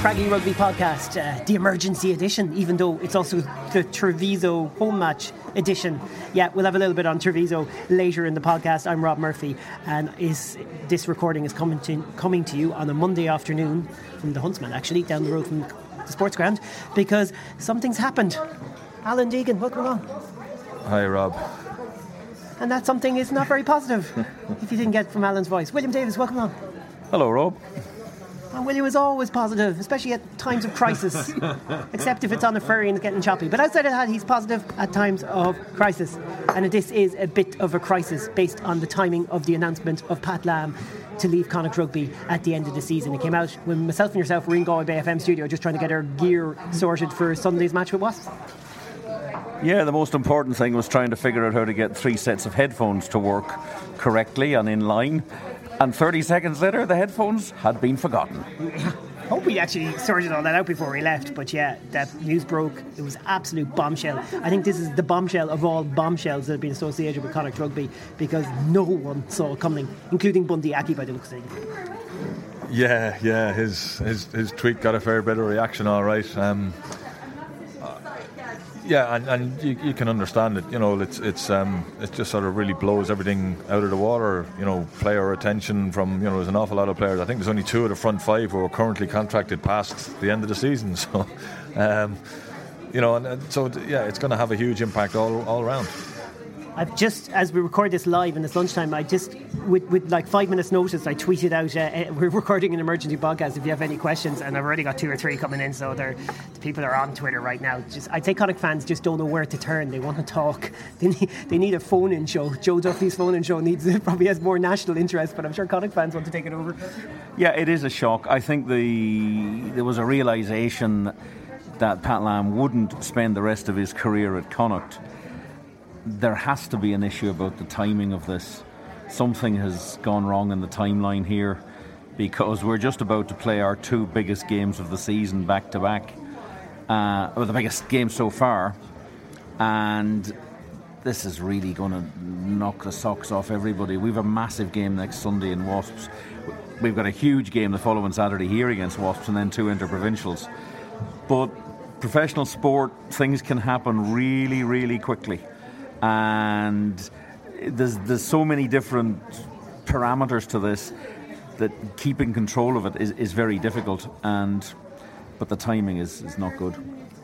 Craggy Rugby Podcast, uh, the emergency edition, even though it's also the Treviso home match edition. Yeah, we'll have a little bit on Treviso later in the podcast. I'm Rob Murphy, and is this recording is coming to, coming to you on a Monday afternoon from the Huntsman, actually, down the road from the sports ground, because something's happened. Alan Deegan, welcome along. Hi, Rob. And that something is not very positive, if you didn't get from Alan's voice. William Davis, welcome along. Hello, Rob. And William is always positive, especially at times of crisis, except if it's on a ferry and it's getting choppy. But outside of that, he's positive at times of crisis. And this is a bit of a crisis based on the timing of the announcement of Pat Lam to leave Connacht Rugby at the end of the season. It came out when myself and yourself were in Galway Bay FM studio just trying to get our gear sorted for Sunday's match with Wasps. Yeah, the most important thing was trying to figure out how to get three sets of headphones to work correctly and in line. And 30 seconds later, the headphones had been forgotten. hope we actually sorted all that out before we left. But yeah, that news broke. It was absolute bombshell. I think this is the bombshell of all bombshells that have been associated with Connacht Rugby because no one saw it coming, including Bundee Aki by the looks of things. Yeah, yeah, his, his his tweet got a fair bit of reaction, all right. Um, yeah, and, and you, you, can understand it. You know, it's it's um, it just sort of really blows everything out of the water. You know, player attention from you know there's an awful lot of players. I think there's only two of the front five who are currently contracted past the end of the season. So, um, you know, and, so yeah, it's going to have a huge impact all all around. I've just, as we record this live in this lunchtime, I just, with, with like five minutes' notice, I tweeted out, uh, uh, we're recording an emergency podcast if you have any questions, and I've already got two or three coming in, so the people are on Twitter right now. Just, I'd say Connacht fans just don't know where to turn. They want to talk. They need, they need a phone in show. Joe Duffy's phone in show needs probably has more national interest, but I'm sure Connacht fans want to take it over. Yeah, it is a shock. I think the there was a realization that Pat Lam wouldn't spend the rest of his career at Connacht there has to be an issue about the timing of this. Something has gone wrong in the timeline here because we're just about to play our two biggest games of the season back to back, uh, or the biggest game so far, and this is really going to knock the socks off everybody. We've a massive game next Sunday in Wasps. We've got a huge game the following Saturday here against Wasps, and then two interprovincials. But professional sport, things can happen really, really quickly and there's there's so many different parameters to this that keeping control of it is, is very difficult and but the timing is, is not good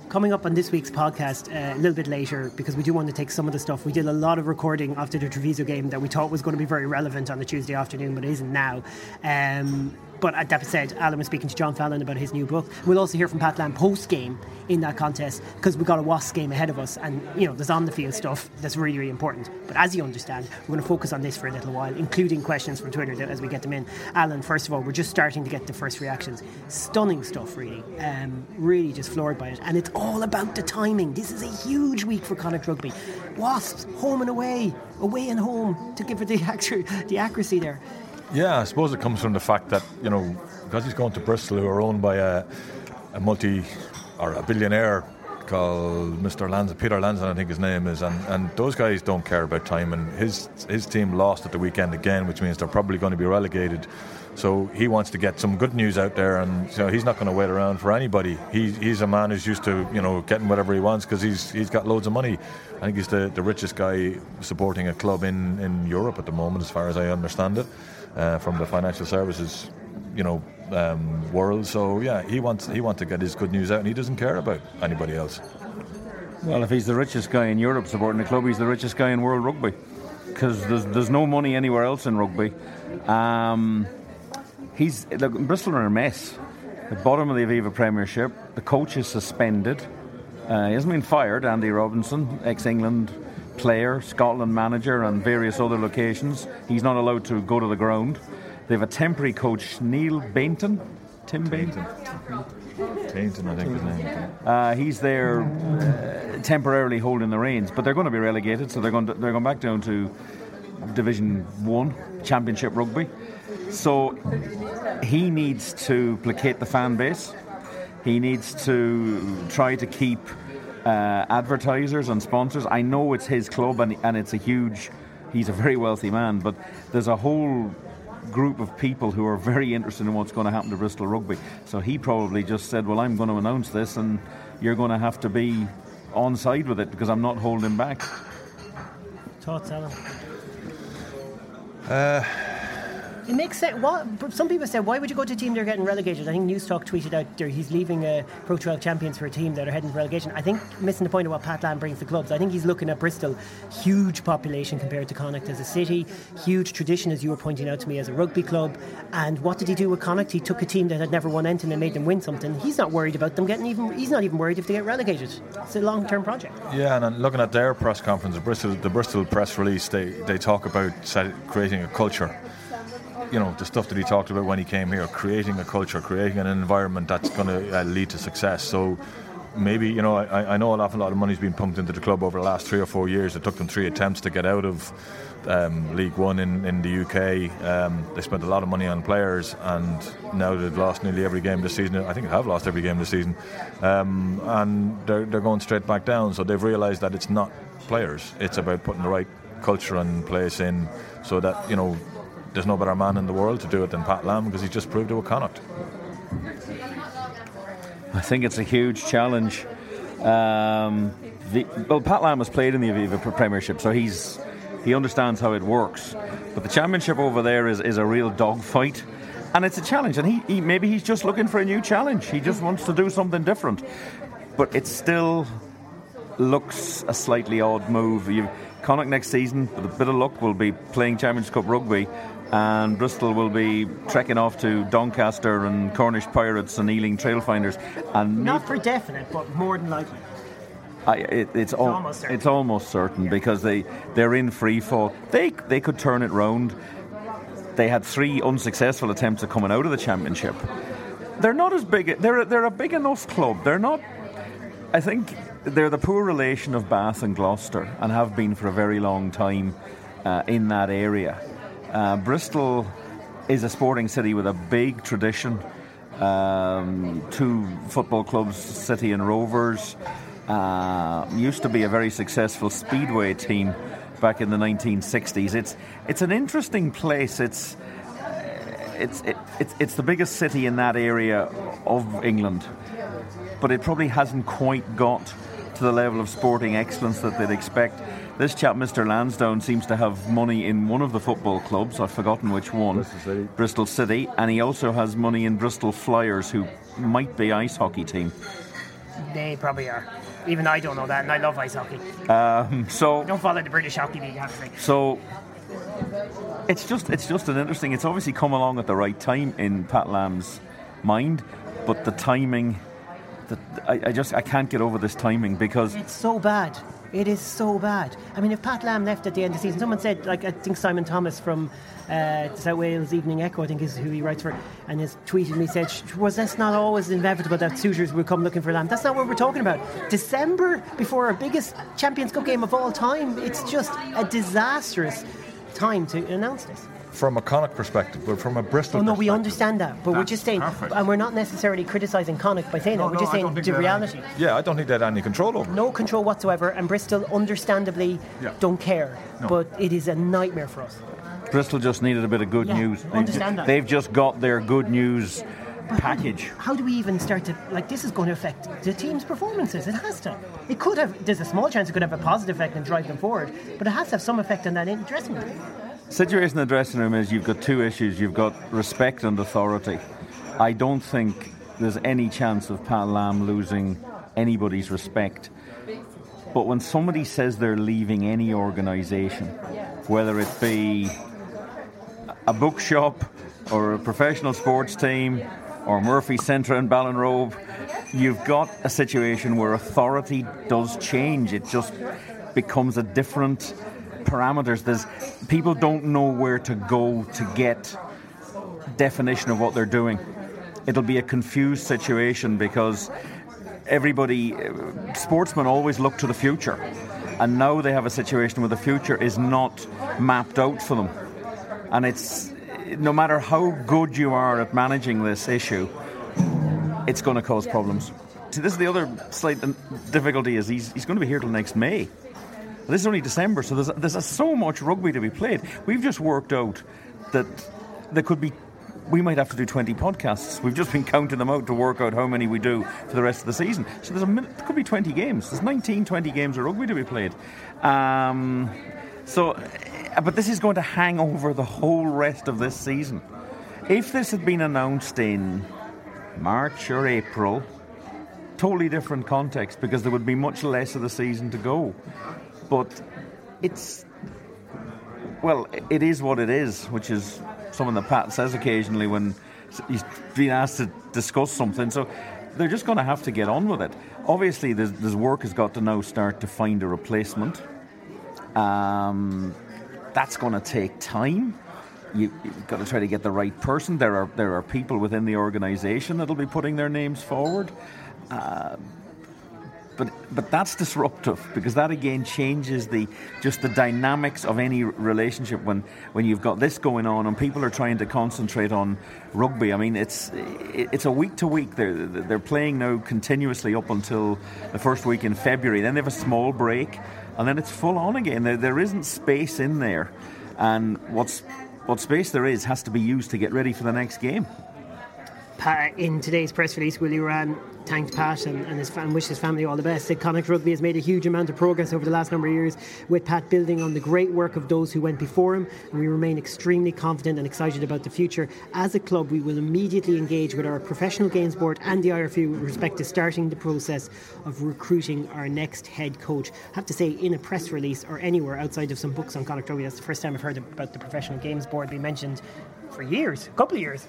coming up on this week's podcast uh, a little bit later because we do want to take some of the stuff. We did a lot of recording after the Treviso game that we thought was going to be very relevant on the Tuesday afternoon, but it isn't now. Um, but that said, Alan was speaking to John Fallon about his new book. We'll also hear from Pat Lam post game in that contest because we've got a Wasps game ahead of us, and you know there's on the field stuff that's really really important. But as you understand, we're going to focus on this for a little while, including questions from Twitter as we get them in. Alan, first of all, we're just starting to get the first reactions. Stunning stuff, really. Um, really just floored by it, and it's all about the timing. This is a huge week for Connacht Rugby. Wasps home and away, away and home to give it the accuracy there. Yeah, I suppose it comes from the fact that you know because he's going to Bristol, who are owned by a, a multi or a billionaire called Mr. Peter Lanza, I think his name is, and, and those guys don't care about time. And his his team lost at the weekend again, which means they're probably going to be relegated. So he wants to get some good news out there, and know, he's not going to wait around for anybody. He, he's a man who's used to you know getting whatever he wants because he's he's got loads of money. I think he's the, the richest guy supporting a club in, in Europe at the moment, as far as I understand it uh, from the financial services, you know, um, world. So yeah, he wants he wants to get his good news out, and he doesn't care about anybody else. Well, if he's the richest guy in Europe supporting the club, he's the richest guy in world rugby because there's there's no money anywhere else in rugby. Um, he's look, Bristol are a mess. The bottom of the Aviva Premiership. The coach is suspended. Uh, he hasn't been fired. Andy Robinson, ex-England player, Scotland manager, and various other locations. He's not allowed to go to the ground. They have a temporary coach, Neil Bainton. Tim Bainton. Tainton, I think his name. Uh, he's there uh, temporarily holding the reins, but they're going to be relegated, so they're going to, they're going back down to Division One, Championship Rugby. So he needs to placate the fan base. He needs to try to keep uh, advertisers and sponsors. I know it's his club and, and it's a huge, he's a very wealthy man, but there's a whole group of people who are very interested in what's going to happen to Bristol Rugby. So he probably just said, Well, I'm going to announce this, and you're going to have to be on side with it because I'm not holding back. Thoughts, Alan? Uh, It makes sense. What some people say, why would you go to a team that are getting relegated? I think Newstalk tweeted out there he's leaving uh, Pro 12 champions for a team that are heading to relegation. I think missing the point of what Pat Lam brings to clubs. I think he's looking at Bristol, huge population compared to Connacht as a city, huge tradition as you were pointing out to me as a rugby club. And what did he do with Connacht? He took a team that had never won anything and made them win something. He's not worried about them getting even. He's not even worried if they get relegated. It's a long-term project. Yeah, and then looking at their press conference, the Bristol, the Bristol press release, they, they talk about creating a culture. You know, the stuff that he talked about when he came here, creating a culture, creating an environment that's going to uh, lead to success. So maybe, you know, I, I know an awful lot of money's been pumped into the club over the last three or four years. It took them three attempts to get out of um, League One in, in the UK. Um, they spent a lot of money on players, and now they've lost nearly every game this season. I think they have lost every game this season, um, and they're, they're going straight back down. So they've realised that it's not players; it's about putting the right culture and place in, so that you know there's no better man in the world to do it than Pat Lam because he's just proved it with Connacht. I think it's a huge challenge. Um, the, well, Pat Lam has played in the Aviva Premiership, so he's he understands how it works. But the championship over there is, is a real dogfight, and it's a challenge. And he, he maybe he's just looking for a new challenge. He just wants to do something different. But it still looks a slightly odd move. You, Connacht next season, with a bit of luck, will be playing Champions Cup rugby, and Bristol will be trekking off to Doncaster and Cornish Pirates and Ealing Trailfinders. And Not for definite, but more than likely. I, it, it's, al- almost certain. it's almost certain because they they're in free fall. They they could turn it round. They had three unsuccessful attempts at coming out of the championship. They're not as big. They're they're a big enough club. They're not. I think they're the poor relation of Bath and Gloucester and have been for a very long time uh, in that area. Uh, Bristol is a sporting city with a big tradition. Um, two football clubs, City and Rovers. Uh, used to be a very successful speedway team back in the 1960s. It's it's an interesting place. It's it's it, it's it's the biggest city in that area of England, but it probably hasn't quite got to the level of sporting excellence that they'd expect. This chap, Mr. Lansdown, seems to have money in one of the football clubs. I've forgotten which one. Bristol City. Bristol City, and he also has money in Bristol Flyers, who might be ice hockey team. They probably are. Even I don't know that, and I love ice hockey. Um, so I don't follow the British Hockey League, I have to. So it's just it's just an interesting. It's obviously come along at the right time in Pat Lam's mind, but the timing. The, I, I just I can't get over this timing because It's so bad. It is so bad. I mean, if Pat Lam left at the end of the season, someone said, like, I think Simon Thomas from uh, South Wales Evening Echo, I think is who he writes for, and has tweeted me, said, Was this not always inevitable that suitors would come looking for Lam? That's not what we're talking about. December, before our biggest Champions Cup game of all time, it's just a disastrous time to announce this. From a Connacht perspective, but from a Bristol Oh no, we understand that, but we're just saying, perfect. and we're not necessarily criticising Connacht by saying No, that. We're no, just saying the reality. any- yeah, I don't think they had any control over it. No control whatsoever, and Bristol, understandably, Yeah. don't care. No. But it is a nightmare for us. Bristol just needed a bit of good Yeah, news. They've, understand ju- that. they've just got their good news package. How do we even start to like? This is going to affect the team's performances. It has to. It could have. There's a small chance it could have a positive effect and drive them forward, but it has to have some effect on that in- dressing room. Situation in the dressing room is you've got two issues. You've got respect and authority. I don't think there's any chance of Pat Lam losing anybody's respect. But when somebody says they're leaving any organisation, whether it be a bookshop or a professional sports team or Murphy Centre in Ballinrobe, you've got a situation where authority does change. It just becomes a different parameters. There's people don't know where to go to get definition of what they're doing. It'll be a confused situation because everybody, uh, sportsmen always look to the future, and now they have a situation where the future is not mapped out for them, and it's no matter how good you are at managing this issue, it's going to cause problems. See, this is the other slight difficulty: is he's, he's going to be here till next May. This is only December, so there's, there's so much rugby to be played. We've just worked out that there could be we might have to do 20 podcasts. We've just been counting them out to work out how many we do for the rest of the season. So there's a minute, there could be 20 games. There's 19, 20 games of rugby to be played. Um, so, uh, but this is going to hang over the whole rest of this season. If this had been announced in March or April, totally different context because there would be much less of the season to go. But it's well, it is what it is, which is something that Pat says occasionally when he's been asked to discuss something. So they're just going to have to get on with it. Obviously, this, work has got to now start to find a replacement. Um, that's going to take time. You, have got to try to get the right person. There are there are people within the organisation that'll be putting their names forward. Uh, but but that's disruptive because that again changes the just the dynamics of any relationship when when you've got this going on and people are trying to concentrate on rugby. I mean, it's it's a week to week. They're they're playing now continuously up until the first week in February. Then they have a small break, and then it's full on again. There there isn't space in there, and what's what space there is has to be used to get ready for the next game. In today's press release, Willie Ruane thanked Pat and, and, his, wished his family all the best. Said Connacht Rugby has made a huge amount of progress over the last number of years, with Pat building on the great work of those who went before him, and we remain extremely confident and excited about the future. As a club, we will immediately engage with our professional games board and the IRFU with respect to starting the process of recruiting our next head coach. I have to say, in a press release or anywhere outside of some books on Connacht Rugby, that's the first time I've heard about the professional games board being mentioned for years, a couple of years.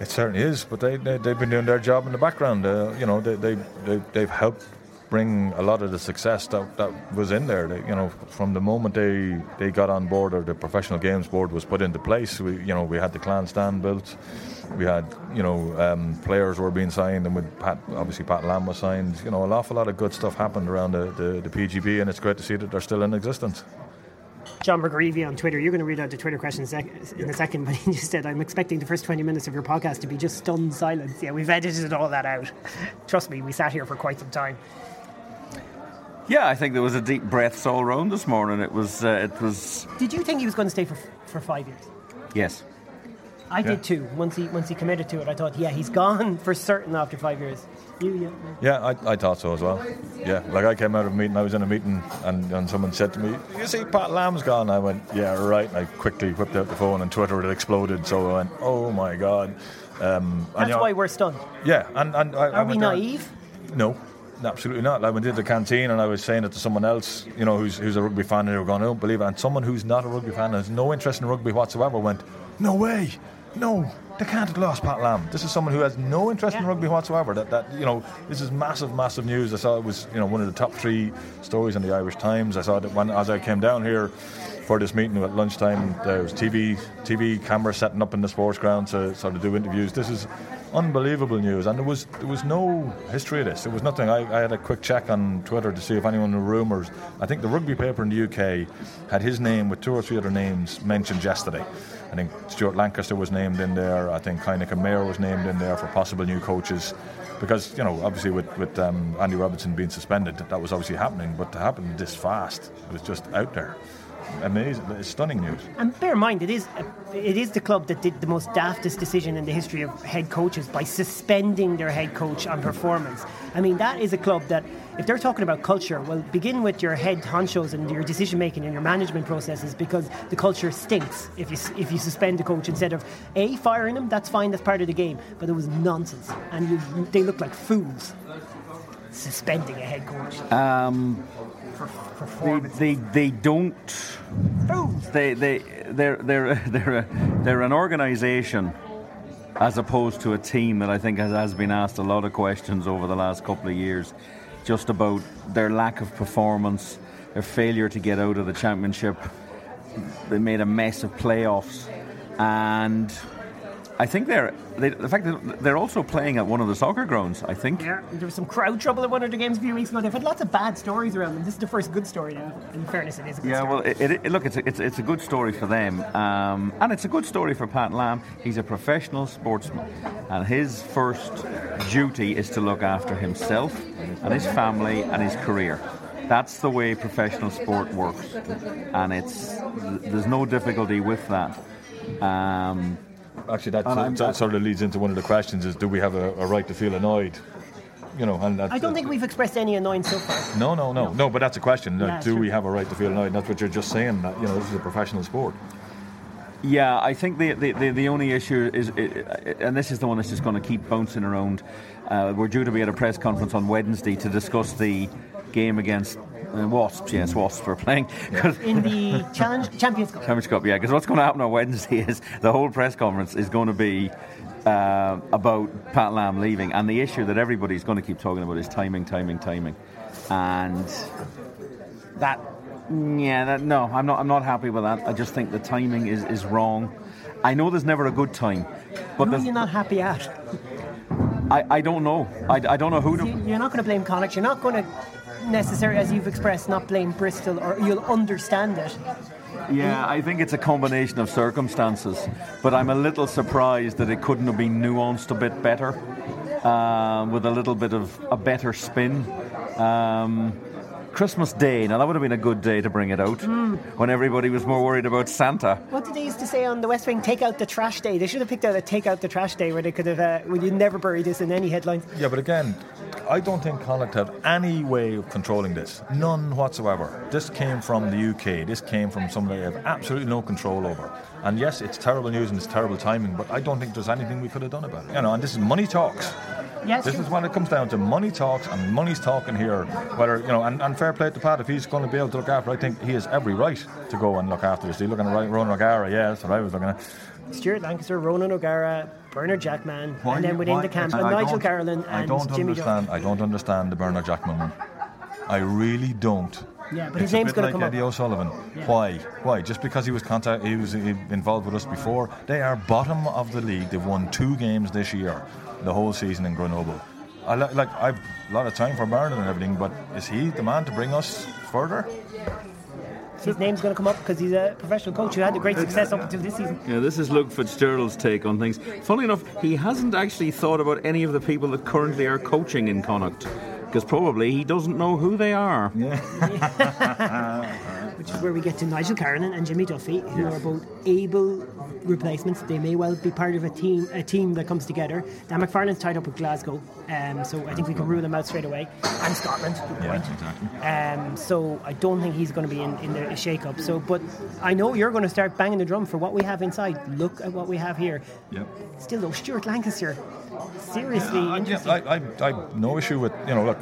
It certainly is, but they, they, have been doing their job in the background. Uh, you know, they, they, they, they've helped bring a lot of the success that, that was in there. They, you know, from the moment they, they got on board or the professional games board was put into place, we, you know, we had the clan stand built. We had, you know, um, players were being signed, and with Pat, obviously Pat Lam was signed. You know, an awful lot of good stuff happened around the, the, the PGB, and it's great to see that they're still in existence. John McGreevy on Twitter. You're going to read out the Twitter question in a second, but he just said, I'm expecting the first 20 minutes of your podcast to be just stunned silence. Yeah, we've edited all that out. Trust me, we sat here for quite some time. Yeah, I think there was a deep breaths all round this morning. It was. Uh, it was. Did you think he was going to stay for for five years? Yes. I did too. Once he once he committed to it, I thought, yeah, he's gone for certain after five years. You, yeah. Yeah, I, I thought so as well. Yeah, like I came out of a meeting, I was in a meeting, and, and someone said to me, "You see, Pat Lam's gone." I went, "Yeah, right." And I quickly whipped out the phone, and Twitter had exploded. So I went, "Oh my god!" Um, That's and, you know, why we're stunned. Yeah, and and I, are I we naive? No, Absolutely not. Like, I went into the canteen and I was saying it to someone else, you know, who's, who's a rugby fan, and they were going, I don't believe it. And someone who's not a rugby fan, and has no interest in rugby whatsoever, went, No way, no, they can't have lost Pat Lam. This is someone who has no interest yeah. in rugby whatsoever. That, that you know, this is massive, massive news. I saw it was you know one of the top three stories in the Irish Times. I saw that when as I came down here for this meeting at lunchtime, there was TV TV cameras setting up in the sports ground to sort of do interviews. This is unbelievable news, and there was there was no history of this. There was nothing. I, I had a quick check on Twitter to see if anyone knew rumours. I think the rugby paper in the UK had his name with two or three other names mentioned yesterday. I think Stuart Lancaster was named in there. I think Heyneke Meyer was named in there for possible new coaches. Because, you know, obviously with, with um, Andy Robertson being suspended, that was obviously happening. But to happen this fast, it was just out there amazing, it's stunning news. And bear in mind, it is it is the club that did the most daftest decision in the history of head coaches by suspending their head coach on performance. I mean, that is a club that, if they're talking about culture, well, begin with your head honchos and your decision making and your management processes because the culture stinks if you if you suspend the coach instead of a firing him. That's fine, that's part of the game. But it was nonsense, and you, they look like fools suspending a head coach. Um, they, they, they don't. They they they're they're they're a, they're an organisation as opposed to a team that I think has, has been asked a lot of questions over the last couple of years, just about their lack of performance, their failure to get out of the championship. They made a mess of playoffs, and I think they're they, the fact that they're also playing at one of the soccer grounds. I think. Yeah, there was some crowd trouble at one of the games a few weeks ago. They've had lots of bad stories around them. This is the first good story now. In fairness, it is. yeah, story. well, it, it, look, it's a, it's, it's a good story for them, um, and it's a good story for Pat Lam. He's a professional sportsman, and his first duty is to look after himself and his family and his career. That's the way professional sport works, and it's there's no difficulty with that. Um, actually, that, And that sort of leads into one of the questions: is do we have a, a right to feel annoyed? You know, and that, I don't think we've expressed any annoyance so far. No, no, no, no. But that's a question. like, Yeah, do sure. we have a right to feel annoyed? That's what you're just saying. That you know, this is a professional sport. Yeah, I think the the, the, the only issue is, and this is the one that's just going to keep bouncing around. Uh, we're due to be at a press conference on Wednesday to discuss the game against Wasps. Yes, Wasps we're playing. 'Cause- In the challenge Champions Cup. Challenge Cup, yeah, because what's going to happen on Wednesday is the whole press conference is going to be uh, about Pat Lam leaving, and the issue that everybody's going to keep talking about is timing, timing, timing, and that, yeah, that, no, I'm not, I'm not happy with that. I just think the timing is, is wrong. I know there's never a good time, but Who are you not happy at? I, I don't know. I, I don't know who to. You- You're not going to blame Connacht. You're not going to necessarily, as you've expressed, not blame Bristol, or you'll understand it. Yeah, I think it's a combination of circumstances, but I'm a little surprised that it couldn't have been nuanced a bit better, um, with a little bit of a better spin. Um, Christmas Day, now that would have been a good day to bring it out, when everybody was more worried about Santa. What did they used to say on the West Wing? Take out the trash day. They should have picked out a take out the trash day where they could have. Uh, well, you never bury this in any headlines. Yeah, but again, I don't think Connacht have any way of controlling this. None whatsoever. This came from the UK. This came from somebody they have absolutely no control over. And yes, it's terrible news and it's terrible timing, but I don't think there's anything we could have done about it. You know, and this is money talks. Yes, This is when it comes down to money talks, and money's talking here. Whether you know, and, and fair play to Pat if he's going to be able to look after. I think he has every right to go and look after this. You're looking at Ron O'Gara, yeah, that's what I was looking at. Stuart Lancaster, Ronan O'Gara, Bernard Jackman, Why- and then within why- the camp, I and Nigel Carolan I and don't Jimmy understand. I don't understand the Bernard Jackman one. I really don't. Yeah, but his It's a name's gonna like come up. Eddie O'Sullivan. Why? Why? Just because he was contact, he was involved with us before. They are bottom of the league. They've won two games this year, the whole season in Grenoble. I li- like. I've a lot of time for Bernard and everything, but is he the man to bring us further? His name's going to come up because he's a professional coach who had a great success up until this season. Yeah, this is Luke Fitzgerald's take on things. Funnily enough, he hasn't actually thought about any of the people that currently are coaching in Connacht, because probably he doesn't know who they are. which is where we get to Nigel Carolan and Jimmy Duffy, who are both able replacements. They may well be part of a team a team that comes together. Dan McFarland's tied up with Glasgow, um, so I think we can rule him out straight away. And Scotland, good point. exactly. Um, so I don't think he's going to be in, in the shake-up. So, but I know you're going to start banging the drum for what we have inside. Look at what we have here. Yep. Still though, Stuart Lancaster, seriously I, interesting. I, I, I have no issue with you know look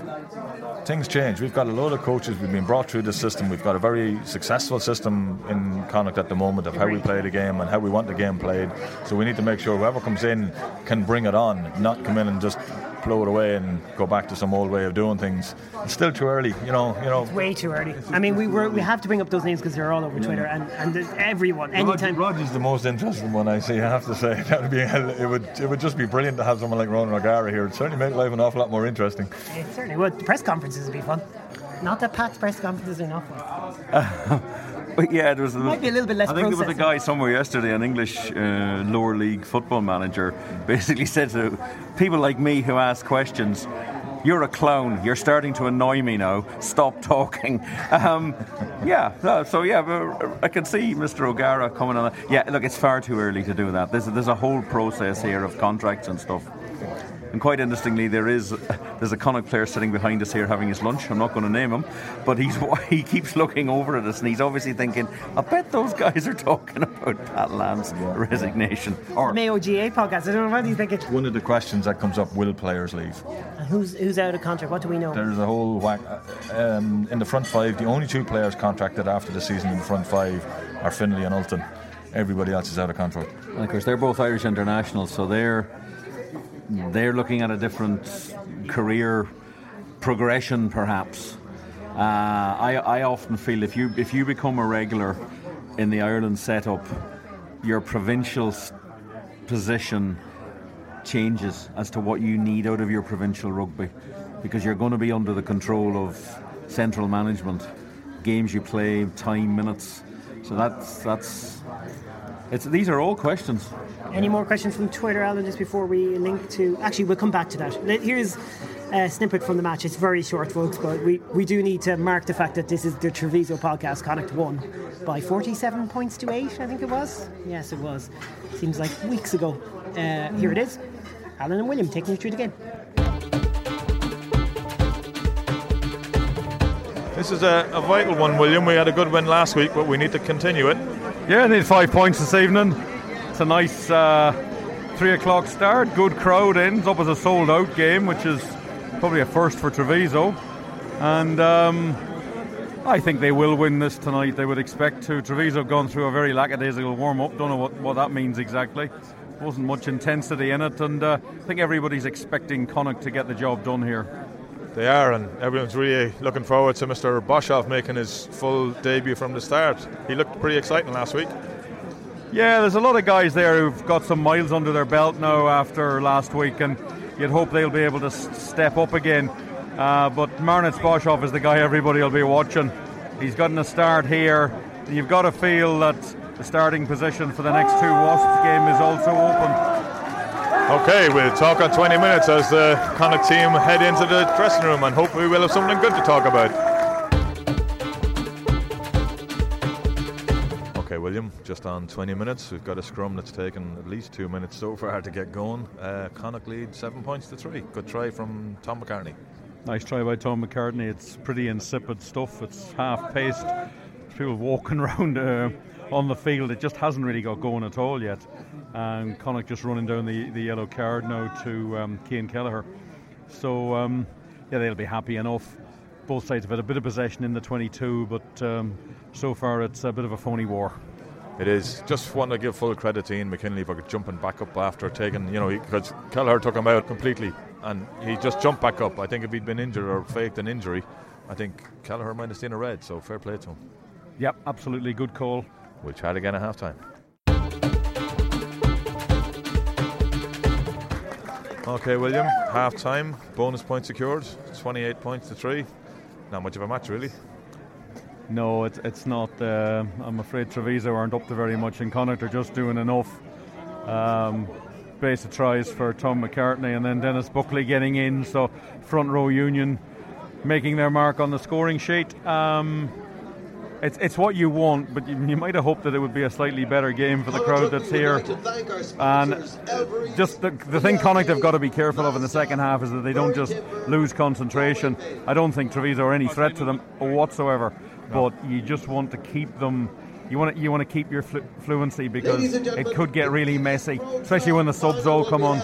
things change. We've got a load of coaches. We've been brought through this system. We've got a very successful system in Connacht at the moment of how we play the game and how we want the game played. So we need to make sure whoever comes in can bring it on not come in and just blow it away and go back to some old way of doing things it's still too early you know you know Way too early. I mean, we were we have to bring up those names because they're all over Twitter and and everyone anytime. Roger's the most interesting one I see. I have to say that would be it would it would just be brilliant to have someone like Ronan O'Gara here. It certainly make life an awful lot more interesting. It certainly would. The press conferences would be fun. Not that Pat's press conferences are not fun. Yeah, there was a, Might be a little bit less I think there was a guy somewhere yesterday, an English uh, lower league football manager, basically said to people like me who ask questions, "You're a clown. You're starting to annoy me now. Stop talking." Um, yeah, so, yeah, I can see Mr. O'Gara coming on. that. Yeah, look, it's far too early to do that. There's there's a whole process here of contracts and stuff. And quite interestingly, there is there's a Connacht player sitting behind us here having his lunch. I'm not going to name him, but he's he keeps looking over at us and he's obviously thinking, "I bet those guys are talking about Pat Lam's resignation." Or Mayo GAA podcast. I don't know what he's thinking. One of the questions that comes up: Will players leave? Who's who's out of contract? What do we know? There's a whole whack. Um, in the front five, the only two players contracted after the season in the front five are Finlay and Ultan. Everybody else is out of contract. of course, they're both Irish internationals, so they're they're looking at a different career progression, perhaps. Uh, I, I often feel if you if you become a regular in the Ireland setup, your provincial position changes as to what you need out of your provincial rugby, because you're going to be under the control of central management, games you play, time, minutes. So that's that's it's these are all questions. Any more questions from Twitter, Alan, just before we link to. Actually, we'll come back to that. Here's a snippet from the match. It's very short, folks, but we, we do need to mark the fact that this is the Treviso podcast. Connacht won by 47 points to 8, I think it was. Yes, it was. Seems like weeks ago. Uh, here it is. Alan and William taking you through the game. This is a, a, vital one, William. We had a good win last week, but we need to continue it. Yeah, I need five points this evening. It's a nice uh, three o'clock start. Good crowd ends up as a sold out game, which is probably a first for Treviso. And um, I think they will win this tonight. They would expect to. Treviso have gone through a very lackadaisical warm up. Don't know what, what that means exactly. Wasn't much intensity in it, and uh, I think everybody's expecting Connacht to get the job done here. They are, and everyone's really looking forward to Mr. Boshoff making his full debut from the start. He looked pretty exciting last week. Yeah, there's a lot of guys there who've got some miles under their belt now after last week, and you'd hope they'll be able to step up again. Uh, but Marnitz Boshoff is the guy everybody will be watching. He's gotten a start here. You've got to feel that the starting position for the next two Wasps game is also open. Okay, we'll talk on 20 minutes as the Connacht team head into the dressing room and hopefully we'll have something good to talk about. Okay, William, just on 20 minutes. We've got a scrum that's taken at least two minutes so far to get going. Uh, Connacht lead seven points to three. Good try from Tom McCartney. Nice try by Tom McCartney. It's pretty insipid stuff. It's half paced. People walking around uh, on the field. It just hasn't really got going at all yet and Connacht just running down the, the yellow card now to um, Kelleher. So, um, yeah, they'll be happy enough. Both sides have had a bit of possession in the 22, but um, so far it's a bit of a phony war. It is. Just want to give full credit to Ian McKinley for jumping back up after taking, you know, because Kelleher took him out completely and he just jumped back up. I think if he'd been injured or faked an injury, I think Kelleher might have seen a red, so fair play to him. Yep, absolutely good call. We'll chat again at half time. Okay, William, half time, bonus point secured, 28 points to 3. Not much of a match, really. No, it's, it's not. Uh, I'm afraid Treviso aren't up to very much, and Connacht are just doing enough. Um, base of tries for Tom McCartney, and then Denis Buckley getting in, so front row union making their mark on the scoring sheet. Um, it's it's what you want, but you, you, might have hoped that it would be a slightly better game for the crowd that's here. And just the, the thing Connacht have got to be careful of in the second half is that they don't just lose concentration. I don't think Treviso are any threat to them whatsoever, but you just want to keep them. You want to, you want to keep your flu- fluency because it could get really messy, especially when the subs all come on.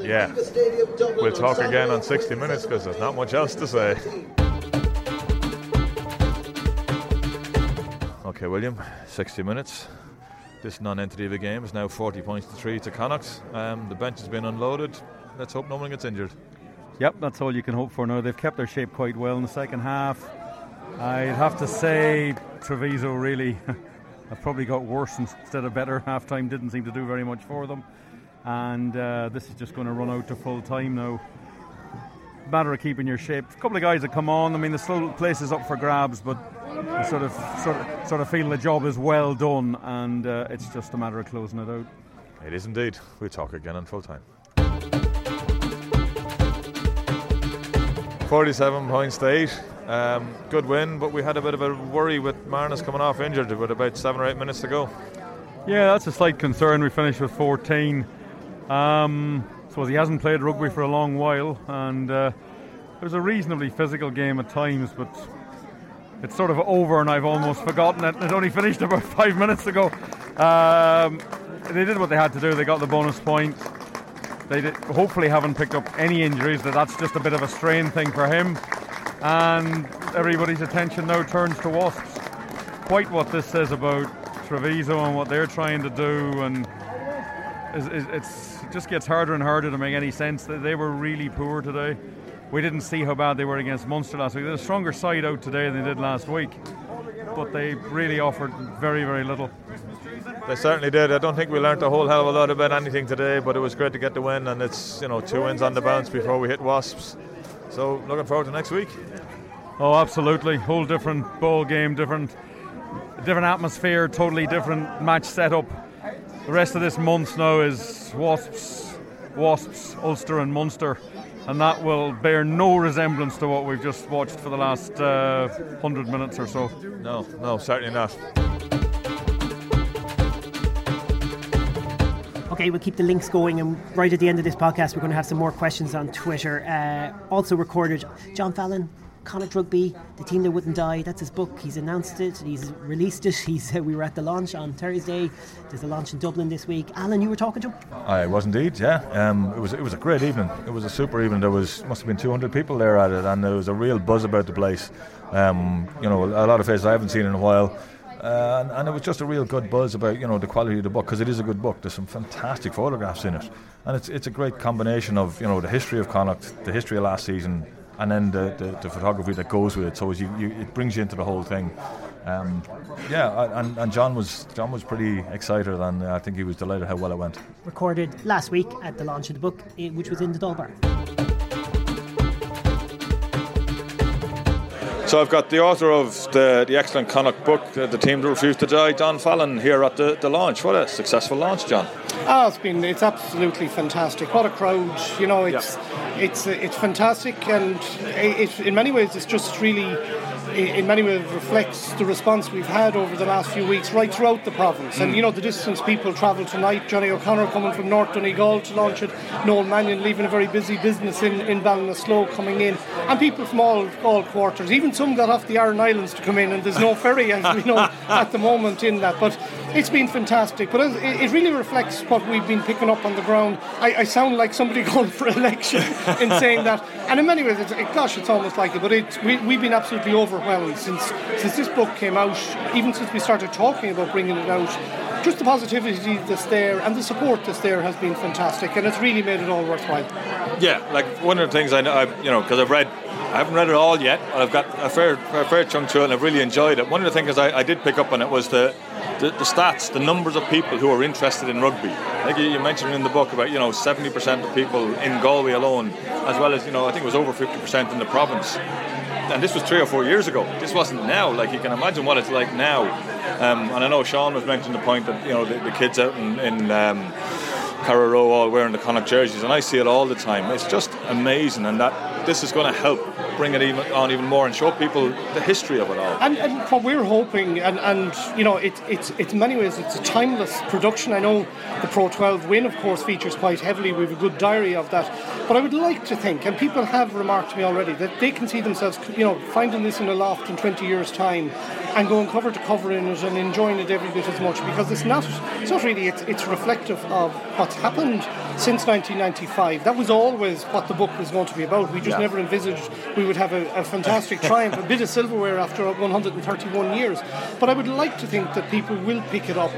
Yeah, we'll talk again on 60 minutes because there's not much else to say. Okay, William, 60 minutes. This non-entity of the game is now 40 points to three to Connacht. Um, the bench has been unloaded. Let's hope no one gets injured. Yep, that's all you can hope for now. They've kept their shape quite well in the second half. I'd have to say Treviso really have probably got worse instead of better. Half time didn't seem to do very much for them. And uh, this is just going to run out to full time now. Matter of keeping your shape. A couple of guys that come on. I mean, the slow place is up for grabs, but sort of sort of sort of feel the job is well done, and uh, it's just a matter of closing it out. It is indeed. We'll talk again in full time. 47 points to 8. Um, good win, but we had a bit of a worry with Marnitz coming off injured with about seven or eight minutes to go. Yeah, that's a slight concern. We finished with 14. Um, suppose he hasn't played rugby for a long while, and uh, it was a reasonably physical game at times, but it's sort of over, and I've almost forgotten it. It only finished about five minutes ago. Um, they did what they had to do. They got the bonus point. They did, hopefully haven't picked up any injuries. That that's just a bit of a strain thing for him. And everybody's attention now turns to Wasps. Quite what this says about Treviso and what they're trying to do, and it's, it just gets harder and harder to make any sense. They were really poor today we didn't see how bad they were against Munster last week. They're a stronger side out today than they did last week, but they really offered very, very little. They certainly did. I don't think we learned a whole hell of a lot about anything today, but it was great to get the win, and it's you know two wins on the bounce before we hit Wasps. So looking forward to next week. Oh, absolutely. Whole different ball game, different, different atmosphere, totally different match setup. the rest of this month now is Wasps, Wasps, Ulster, and Munster, and that will bear no resemblance to what we've just watched for the last uh, hundred minutes or so. No, no, certainly not. Okay, we'll keep the links going, and right at the end of this podcast, we're going to have some more questions on Twitter. Uh, also recorded, John Fallon, Connacht Rugby, the team that wouldn't die. That's his book. He's announced it. He's released it. He's uh, we were at the launch on Thursday. There's a launch in Dublin this week. Alan, you were talking to him. I was indeed. Yeah, um, it was it was a great evening. It was a super evening. There was must have been 200 people there at it, and there was a real buzz about the place. Um, you know, a lot of faces I haven't seen in a while. Uh, and, and, it was just a real good buzz about you know the quality of the book because it is a good book. There's some fantastic photographs in it, and it's it's a great combination of you know the history of Connacht, the history of last season, and then the, the, the photography that goes with it. So you, you, it brings you into the whole thing. Um, yeah, and, and John was John was pretty excited, and I think he was delighted how well it went. Recorded last week at the launch of the book, eh, which was in the Dalbar. So I've got the author of the, the excellent Connacht book, the, the Team That Refused to Die, John Fallon, here at the, the launch. What a successful launch, John. Oh, it's been it's absolutely fantastic. What a crowd! You know, it's yeah. it's it's fantastic, and it, in many ways, it's just really in many ways reflects the response we've had over the last few weeks right throughout the province. Mm. And you know the distance people travel tonight. Johnny O'Connor coming from North Donegal to launch it. Noel Mannion leaving a very busy business in in Ballinasloe coming in, and people from all all quarters. Even some got off the Aran Islands to come in, and there's no ferry as we know at the moment in that. But it's been fantastic. But it, it really reflects what we've been picking up on the ground. I, I sound like somebody going for election in saying that, and in many ways, it's, gosh, it's almost like it. But it, we, we've been absolutely overwhelmed since since this book came out. Even since we started talking about bringing it out, just the positivity that's there and the support that's there has been fantastic, and it's really made it all worthwhile. Yeah, like one of the things I know, I've, you know, because I've read I haven't read it all yet. But I've got a fair, a fair chunk to it, and I've really enjoyed it. One of the things I, I did pick up on it was the, the, the, stats, the numbers of people who are interested in rugby. I think you, you mentioned in the book about you know 70% of people in Galway alone, as well as you know I think it was over 50% in the province. And this was three or four years ago. This wasn't now. Like you can imagine what it's like now. Um, and I know Sean was mentioning the point that you know the, the kids out in, in um, all wearing the Connacht jerseys, and I see it all the time. It's just amazing, and that this is going to help bring it even on even more and show people the history of it all. And, and what we're hoping, and, and you know, it, it's it's in many ways it's a timeless production. I know the Pro 12 win, of course, features quite heavily. We have a good diary of that, but I would like to think, and people have remarked to me already, that they can see themselves, you know, finding this in a loft in 20 years' time and going cover to cover in it and enjoying it every bit as much because it's not it's not really it's, it's reflective of what's happened since 1995 that was always what the book was going to be about we just. Never envisaged we would have a, a fantastic triumph a bit of silverware after 131 years. But I would like to think that people will pick it up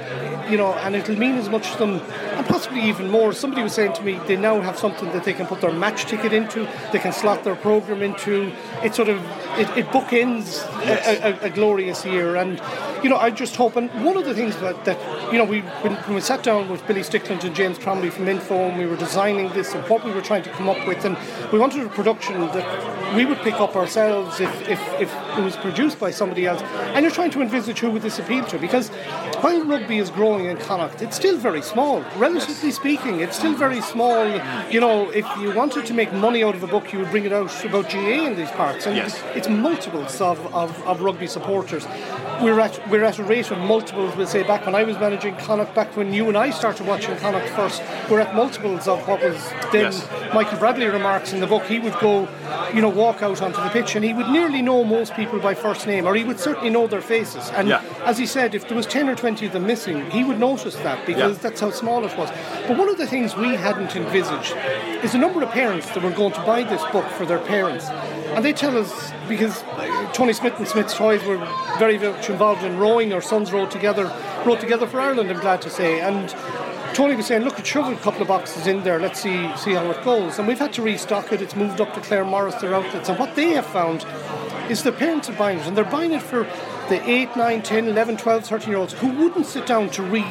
you know and it'll mean as much to them and possibly even more. Somebody was saying to me they now have something that they can put their match ticket into they can slot their program into. It sort of it, it bookends a, a, a glorious year. And you know, I just hope. And one of the things that, that you know, we when, when, we sat down with Billy Stickland and James Crombie from INPHO, and we were designing this and what we were trying to come up with, and we wanted a production that we would pick up ourselves if, if, if it was produced by somebody else. And you're trying to envisage who would this appeal to, because while rugby is growing in Connacht, it's still very small, relatively speaking. It's still very small. You know, if you wanted to make money out of a book, you would bring it out about GAA in these parts, and yes. It's, multiples of, of, of rugby supporters. We're at we're at a rate of multiples. We'll say back when I was managing Connacht, back when you and I started watching Connacht first, we're at multiples of what was then. Yes. Michael Bradley remarks in the book. He would go, you know, walk out onto the pitch, and he would nearly know most people by first name, or he would certainly know their faces. And yeah. as he said, if there was ten or twenty of them missing, he would notice that because yeah. that's how small it was. But one of the things we hadn't envisaged is the number of parents that were going to buy this book for their parents, and they tell us because Tony Smith and Smith's Toys were very much involved in rowing. Our sons rowed together, rowed together for Ireland. I'm glad to say. And Tony was saying, look, shove a couple of boxes in there. Let's see see how it goes. And we've had to restock it. It's moved up to Claremorris, their outlets. And what they have found is the parents are buying it, and they're buying it for the 8, 9, 10, 11, 12, 13 year olds who wouldn't sit down to read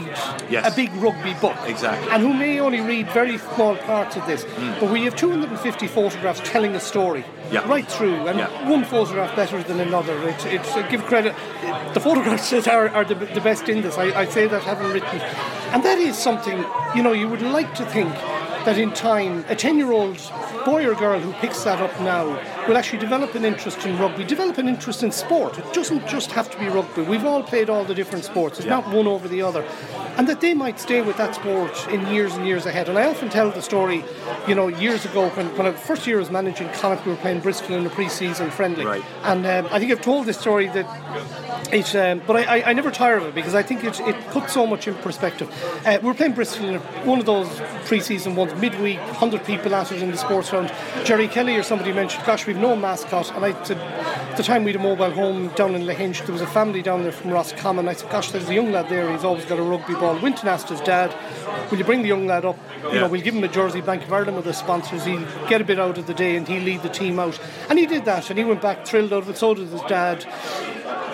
Yes. a big rugby book. Exactly. And who may only read very small parts of this. But we have 250 photographs telling a story Yeah. right through, and Yeah. one photograph better than another. It's, it's uh, give credit. The photographs that are, are the, the best in this. I, I say that having written, and that is something you know you would like to think that in time a 10 year old boy or girl who picks that up now will actually develop an interest in rugby, develop an interest in sport. It doesn't just have to be rugby. We've all played all the different sports. It's Yeah. not one over the other. And that they might stay with that sport in years and years ahead. And I often tell the story, you know, years ago when, when I first year was managing Connacht, we were playing Bristol in a pre-season friendly. Right. And um, I think I've told this story that it's, um, but I, I, I never tire of it because I think it, it puts so much in perspective. Uh, we were playing Bristol in a, one of those pre-season ones, midweek, 100 people at it in the sports ground. Jerry Kelly or somebody mentioned, gosh, we've no mascot. And I said, at the time we had a mobile home down in Lahinch, there was a family down there from Roscommon. I said, gosh, there's a young lad there, he's always got a rugby ball. Went asked his dad, will you bring the young lad up? You Yeah. know, we'll give him a jersey, Bank of Ireland with the sponsors, he'll get a bit out of the day and he'll lead the team out. And he did that, and he went back thrilled out of it, so did his dad.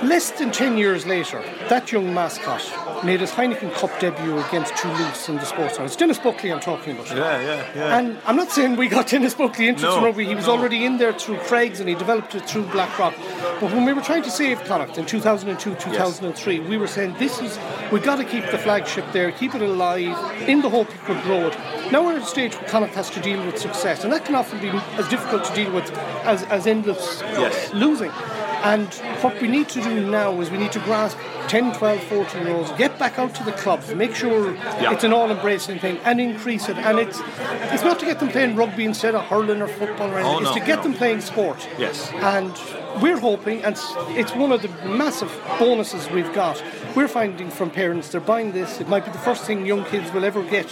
Less than 10 years later, that young mascot made his Heineken Cup debut against Toulouse in the sports It's Denis Buckley I'm talking about. Yeah, yeah, yeah. And I'm not saying we got Denis Buckley into No, rugby. He was already in there through Creggs and he developed it through Blackrock. But when we were trying to save Connacht in 2002, 2003, we were saying this is we've got to keep the flagship there, keep it alive, in the hope it could grow it. Now we're at a stage where Connacht has to deal with success, and that can often be as difficult to deal with as, as endless Yes. losing. And what we need to do now is we need to grasp 10, 12, 14 year olds, get back out to the clubs, make sure Yeah. it's an all embracing thing and increase it. And it's it's not to get them playing rugby instead of hurling or football or oh, anything, Oh, no, it's to get no. them playing sport. Yes. And we're hoping, and it's- one of the massive bonuses we've got. We're finding from parents they're buying this. It might be the first thing young kids will ever get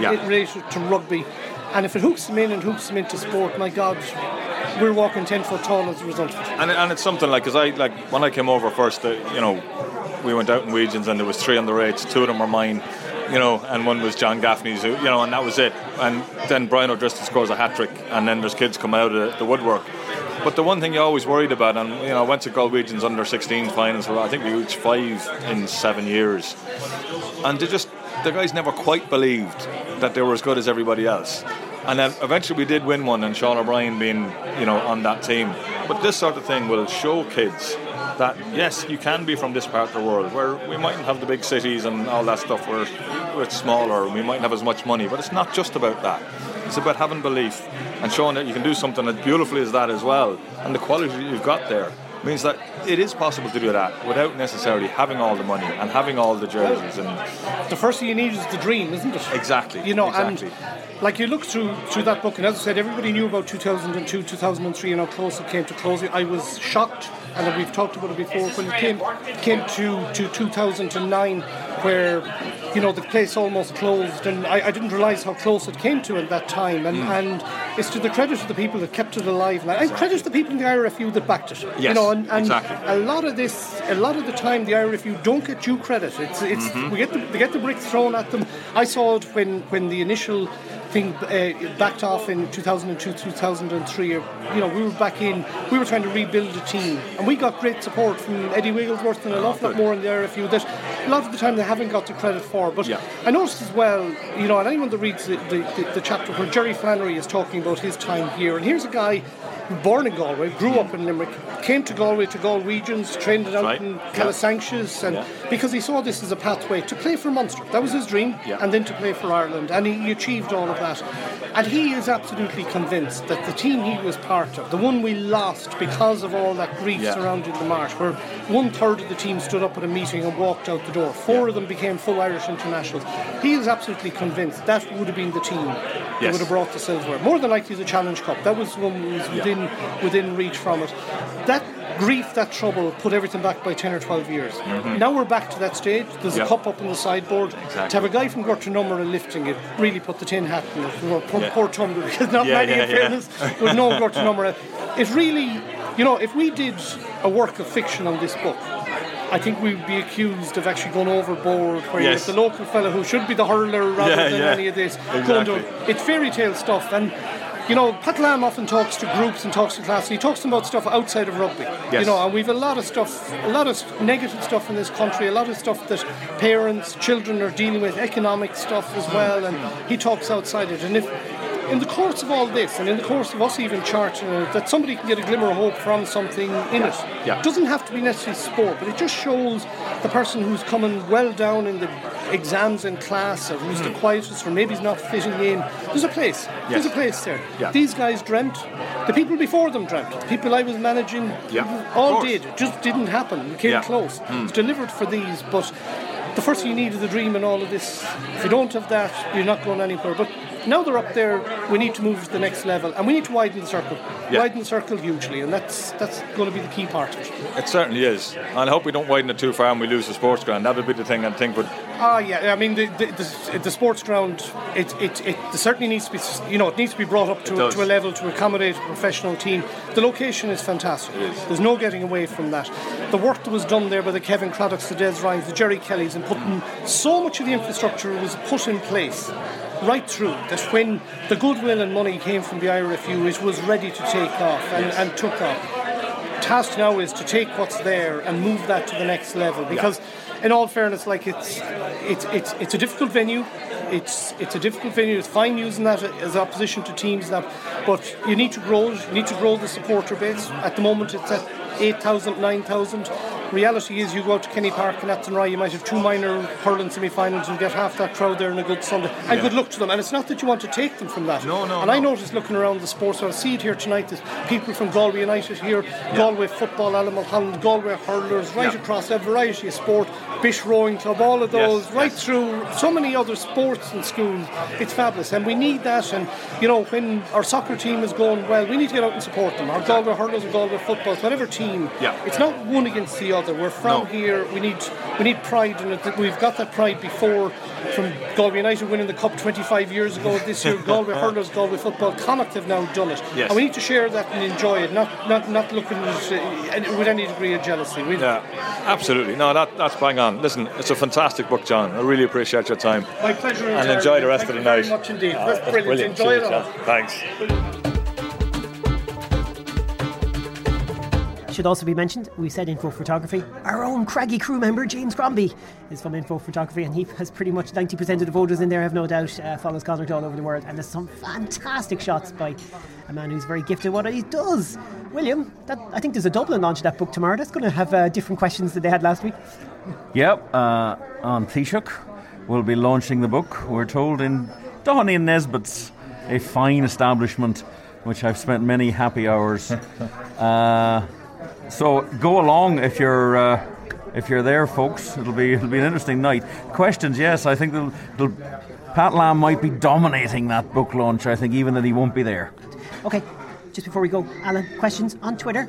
Yeah. related to rugby. And if it hooks them in and hooks them into sport, my God, we're walking 10 foot tall as a result. And, and it's something like, because I like when I came over first, uh, you know, we went out in Wegians and there was three on the rates, two of them were mine, you know, and one was John Gaffney's, you know, and that was it. And then Brian O'Driscoll scores a hat trick, and then there's kids come out of the, the woodwork. But the one thing you always worried about, and you know, I went to Galwegians under 16 finals, where I think we reached five in seven years, and they just the guys never quite believed that they were as good as everybody else. And then eventually we did win one, and Sean O'Brien being, you know, on that team. But this sort of thing will show kids that yes, you can be from this part of the world where we mightn't have the big cities and all that stuff. Where it's smaller, we mightn't have as much money, but it's not just about that. It's about having belief and showing that you can do something as beautifully as that as well. And the quality you've got there means that it is possible to do that without necessarily having all the money and having all the jerseys and The first thing you need is the dream, isn't it? Exactly, You know, exactly. and like you look through through that book, and as I said, everybody knew about 2002, 2003, and how close it came to closing. I was shocked, and we've talked about it before when it came came to to 2009, where you know the place almost closed, and I, I didn't realise how close it came to at that time. And Hmm. and it's to the credit of the people that kept it alive, and I credit to the people in the IRFU that backed it. you Yes, know, and, and exactly. a lot of this, a lot of the time, the IRFU don't get due credit. It's, it's Mm-hmm. we get the, they get the bricks thrown at them. I saw it when when the initial thing uh, backed off in 2002, 2003. You know, we were back in. We were trying to rebuild a team, and we got great support from Eddie Wigglesworth and an awful lot more in the IRFU that a lot of the time they haven't got the credit for. But Yeah. I noticed as well, you know, and anyone that reads the, the, the, the chapter where Jerry Flannery is talking about his time here, and here's a guy born in Galway, grew up in Limerick, came to Galway to Galwegians, trained it out Right. in Yeah. And Yeah. because he saw this as a pathway to play for Munster. That was his dream, Yeah. and then to play for Ireland, and he, he achieved all of that. And he is absolutely convinced that the team he was part of, the one we lost because of all that grief Yeah. surrounding the march, where one third of the team stood up at a meeting and walked out the door, four of them became full Irish internationals. He is absolutely convinced that would have been the team that would have brought the silverware. More than likely the Challenge Cup. That was one was within within reach from it. That grief, that trouble, put everything back by 10 or 12 years. Mm-hmm. Now we're back to that stage. There's Yeah. a cup up on the sideboard. Exactly. To have a guy from Gortnumera lifting it really put the tin hat in it. Well, poor, Yeah. poor Tumblr, because not Yeah, many yeah, in yeah. fairness would know Gortnumera. It really, you know, if we did a work of fiction on this book, I think we'd be accused of actually going overboard, where Yes. the local fellow who should be the hurler rather Yeah, than yeah. any of this. going to- it's fairy tale stuff, and you know, Pat Lam often talks to groups and talks to classes. He talks about stuff outside of rugby. Yes. You know, and we've a lot of stuff, a lot of negative stuff in this country, a lot of stuff that parents, children are dealing with, economic stuff as well, and he talks outside it. And if in the course of all this, and in the course of us even charting it, that somebody can get a glimmer of hope from something in it. Yeah. It doesn't have to be necessarily sport, but it just shows the person who's coming well down in the exams in class, or who's mm-hmm. the quietest, or maybe he's not fitting in. There's a place. There's a place there. Yeah. These guys dreamt. The people before them dreamt. The people I was managing Yeah. All did. It just didn't happen. We came Yeah. close. Mm. It's delivered for these, but the first thing you need is a dream and all of this. If you don't have that, you're not going anywhere. But now they're up there, we need to move to the next level, and we need to widen the circle. Yeah. Widen the circle hugely, and that's that's going to be the key part of it. It certainly is. And I hope we don't widen it too far and we lose the sports ground. That would be the thing I'd think would. Ah, yeah. I mean, the, the, the, the sports ground, it, it, it certainly needs to be, you know, it needs to be brought up to, to a level to accommodate a professional team. The location is fantastic. There's no getting away from that. The work that was done there by the Kevin Craddocks, the Des Ryans, the Jerry Kellys, and putting so much of the infrastructure was put in place right through that when the goodwill and money came from the IRFU, it was ready to take off and, and took off. Task now is to take what's there and move that to the next level because in all fairness like it's it's it's, it's a difficult venue. It's it's a difficult venue. It's fine using that as opposition to teams that but you need to grow you need to grow the supporter base. At the moment it's at 8,000 9,000 reality is you go out to Kenny Park and Athenry you might have two minor hurling semi-finals and get half that crowd there on a good Sunday. And good luck to them. And it's not that you want to take them from that. No, no, and I no. noticed looking around the sports I'll see it here tonight there's people from Galway United here Galway football Animal Holland Galway hurlers right Yeah. across a variety of sport Bish rowing club all of those Yes, right yes. through so many other sports and schools. It's fabulous. And we need that. And you know when our soccer team is going well we need to get out and support them. Our Galway hurlers or Galway footballs whatever team. Yeah. it's not one against the other we're from No. here we need we need pride in it we've got that pride before from Galway United winning the cup 25 years ago this year Galway hurlers Galway football Connacht have now done it Yes. and we need to share that and enjoy it not not not looking at uh, with any degree of jealousy we, Yeah, absolutely. No, that, that's bang on. Listen, it's a fantastic book, John. I really appreciate your time. my pleasure And enjoy the rest Thank of the you night. very much indeed that's that's brilliant, enjoy Cheers, it all. Thanks. Should also be mentioned, we said INPHO Photography. Our own craggy crew member, James Crombie, is from INPHO Photography, and he has pretty much 90% of the photos in there, I have no doubt. Uh, follows Connacht all over the world, and there's some fantastic shots by a man who's very gifted at what he does. William, that, I think there's a Dublin launch of that book tomorrow. That's going to have uh, different questions that they had last week. Yep, uh, on Taoiseach, we'll be launching the book, we're told, in Doheny and Nesbitt's, a fine establishment which I've spent many happy hours. uh, so go along if you're. Uh, if you're there, folks, it'll be it'll be an interesting night. Questions, yes, I think they'll, they'll, Pat Lam might be dominating that book launch. I think even that he won't be there. Okay, just before we go, Alan, questions on Twitter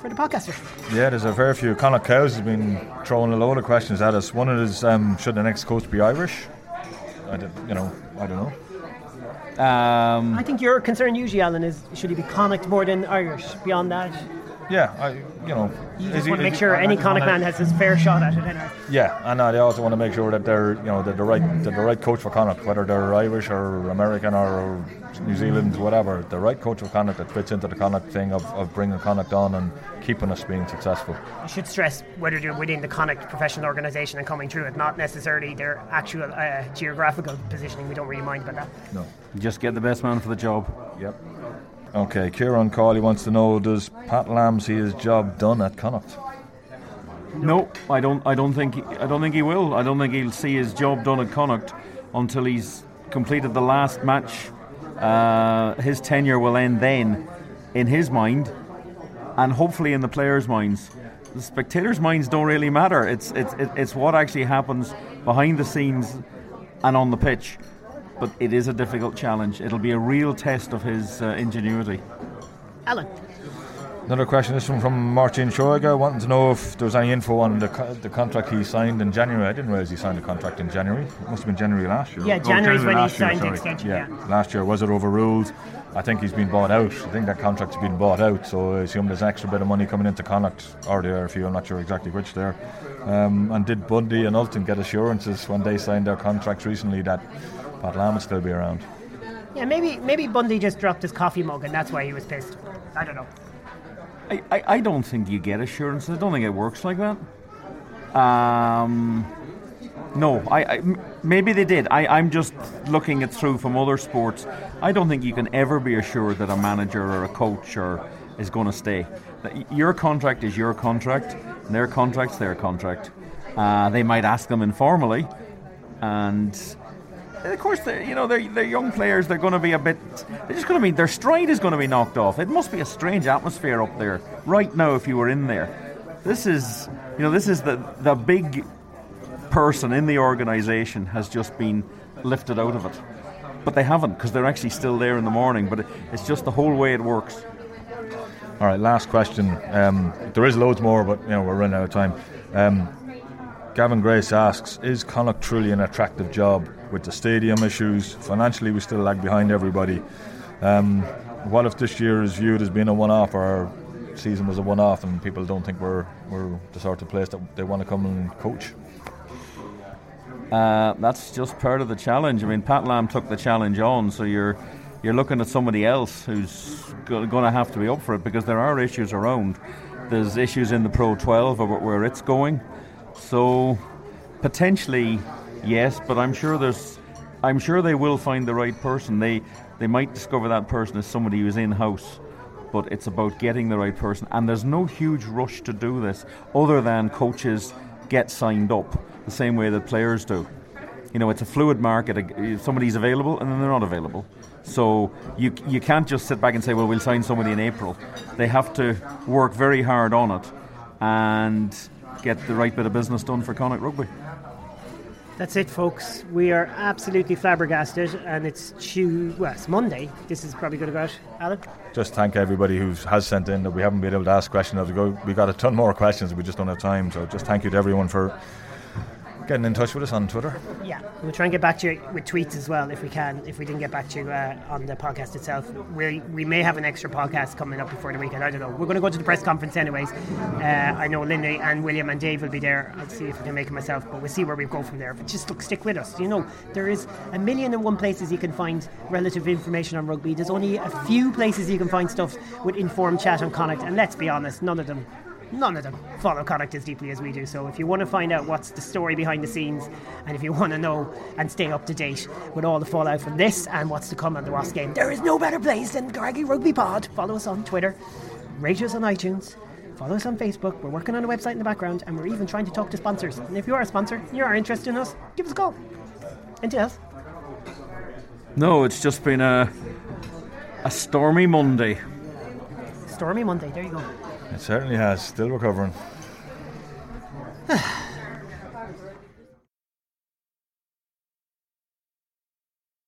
for the podcaster. Yeah, there's a fair few. Connacht Cows has been throwing a load of questions at us. One of is, um, should the next coach be Irish? I don't, you know, I don't know. Um, I think your concern usually, Alan, is should he be Connacht more than Irish? Beyond that, Yeah, I, you know, you just he- want to make sure any I Connacht man has his fair shot at it. Anyway. Yeah, and uh, they also want to make sure that they're, you know, they're the right, they're the right coach for Connacht, whether they're Irish or American or New Zealand, whatever. The right coach for Connacht that fits into the Connacht thing of, of bringing Connacht on and keeping us being successful. I should stress whether they're within the Connacht professional organisation and coming through it, not necessarily their actual uh, geographical positioning. We don't really mind about that. No. just get the best man for the job. Yep. Okay, Kieran Cawley wants to know: Does Pat Lam see his job done at Connacht? No, I don't. I don't think. He, I don't think he will. I don't think he'll see his job done at Connacht until he's completed the last match. Uh, his tenure will end then, in his mind, and hopefully in the players' minds. The spectators' minds don't really matter. It's it's it's what actually happens behind the scenes and on the pitch. But it is a difficult challenge. It'll be a real test of his uh, ingenuity. Alan, Another question is from, from Martin Shoiga, wanting to know if there was any info on the, co- the contract he signed in January. I didn't realise he signed a contract in January. It must have been January last year. Yeah, January's when he last year, the sorry. extension, Yeah. yeah. last year was it overruled? I think he's been bought out. I think that contract's been bought out. So I assume there's an extra bit of money coming into Connacht or the RFU. I'm not sure exactly which there. Um, and did Bundee and Ultan get assurances when they signed their contracts recently that Pat Lam would still be around? Yeah, maybe maybe Bundee just dropped his coffee mug and that's why he was pissed. I don't know. I, I, I don't think you get assurance. I don't think it works like that. Um, no, I, I m- maybe they did. I, I'm just looking it through from other sports. I don't think you can ever be assured that a manager or a coach or is going to stay. That Your contract is your contract, and their contract's their contract. Uh, they might ask them informally, and of course, they're, you know, they're, they're young players. They're going to be a bit. They're just going to be. Their stride is going to be knocked off. It must be a strange atmosphere up there right now. If you were in there, this is, you know, this is the the big person in the organisation has just been lifted out of it, but they haven't because they're actually still there in the morning. But it, it's just the whole way it works. All right, last question. Um, there is loads more, but you know we're running out of time. Um, Gavin Grace asks: Is Connacht truly an attractive job with the stadium issues? Financially, we still lag behind everybody. Um, what if this year is viewed as being a one-off, or our season was a one-off, and people don't think we're we're the sort of place that they want to come and coach? Uh, that's just part of the challenge. I mean, Pat Lam took the challenge on, so you're you're looking at somebody else who's going to have to be up for it because there are issues around. There's issues in the Pro 12 about where it's going, so potentially yes, but I'm sure there's I'm sure they will find the right person. They they might discover that person as somebody who's in house, but it's about getting the right person. And there's no huge rush to do this, other than coaches get signed up the same way that players do. You know, it's a fluid market. Somebody's available, and then they're not available. So you you can't just sit back and say, well, we'll sign somebody in April. They have to work very hard on it and get the right bit of business done for Connacht Rugby. That's it, folks. We are absolutely flabbergasted, and it's Tuesday. Well, it's Monday. This is probably going to go out, Alan. Just thank everybody who has sent in that we haven't been able to ask questions. as We go, we got a ton more questions. We just don't have time. So just thank you to everyone for getting in touch with us on Twitter. Yeah, we'll try and get back to you with tweets as well if we can. If we didn't get back to you uh, on the podcast itself, we we may have an extra podcast coming up before the weekend. I don't know. We're going to go to the press conference anyways. Uh, I know Lindy and William and Dave will be there. I'll see if I can make it myself, but we'll see where we go from there. But just look, stick with us. You know, there is a million and one places you can find relative information on rugby. There's only a few places you can find stuff with informed chat on Connacht, and let's be honest, none of them none of them follow Connacht as deeply as we do. So if you want to find out what's the story behind the scenes, and if you want to know and stay up to date with all the fallout from this and what's to come on the Ross game, there is no better place than Craggy Rugby Pod. Follow us on Twitter, rate us on iTunes. Follow us on Facebook. We're working on a website in the background, and we're even trying to talk to sponsors. And if you are a sponsor, you are interested in us, give us a call. Anything else? No, it's just been a a stormy Monday. Stormy Monday. There you go. It certainly has. Still recovering.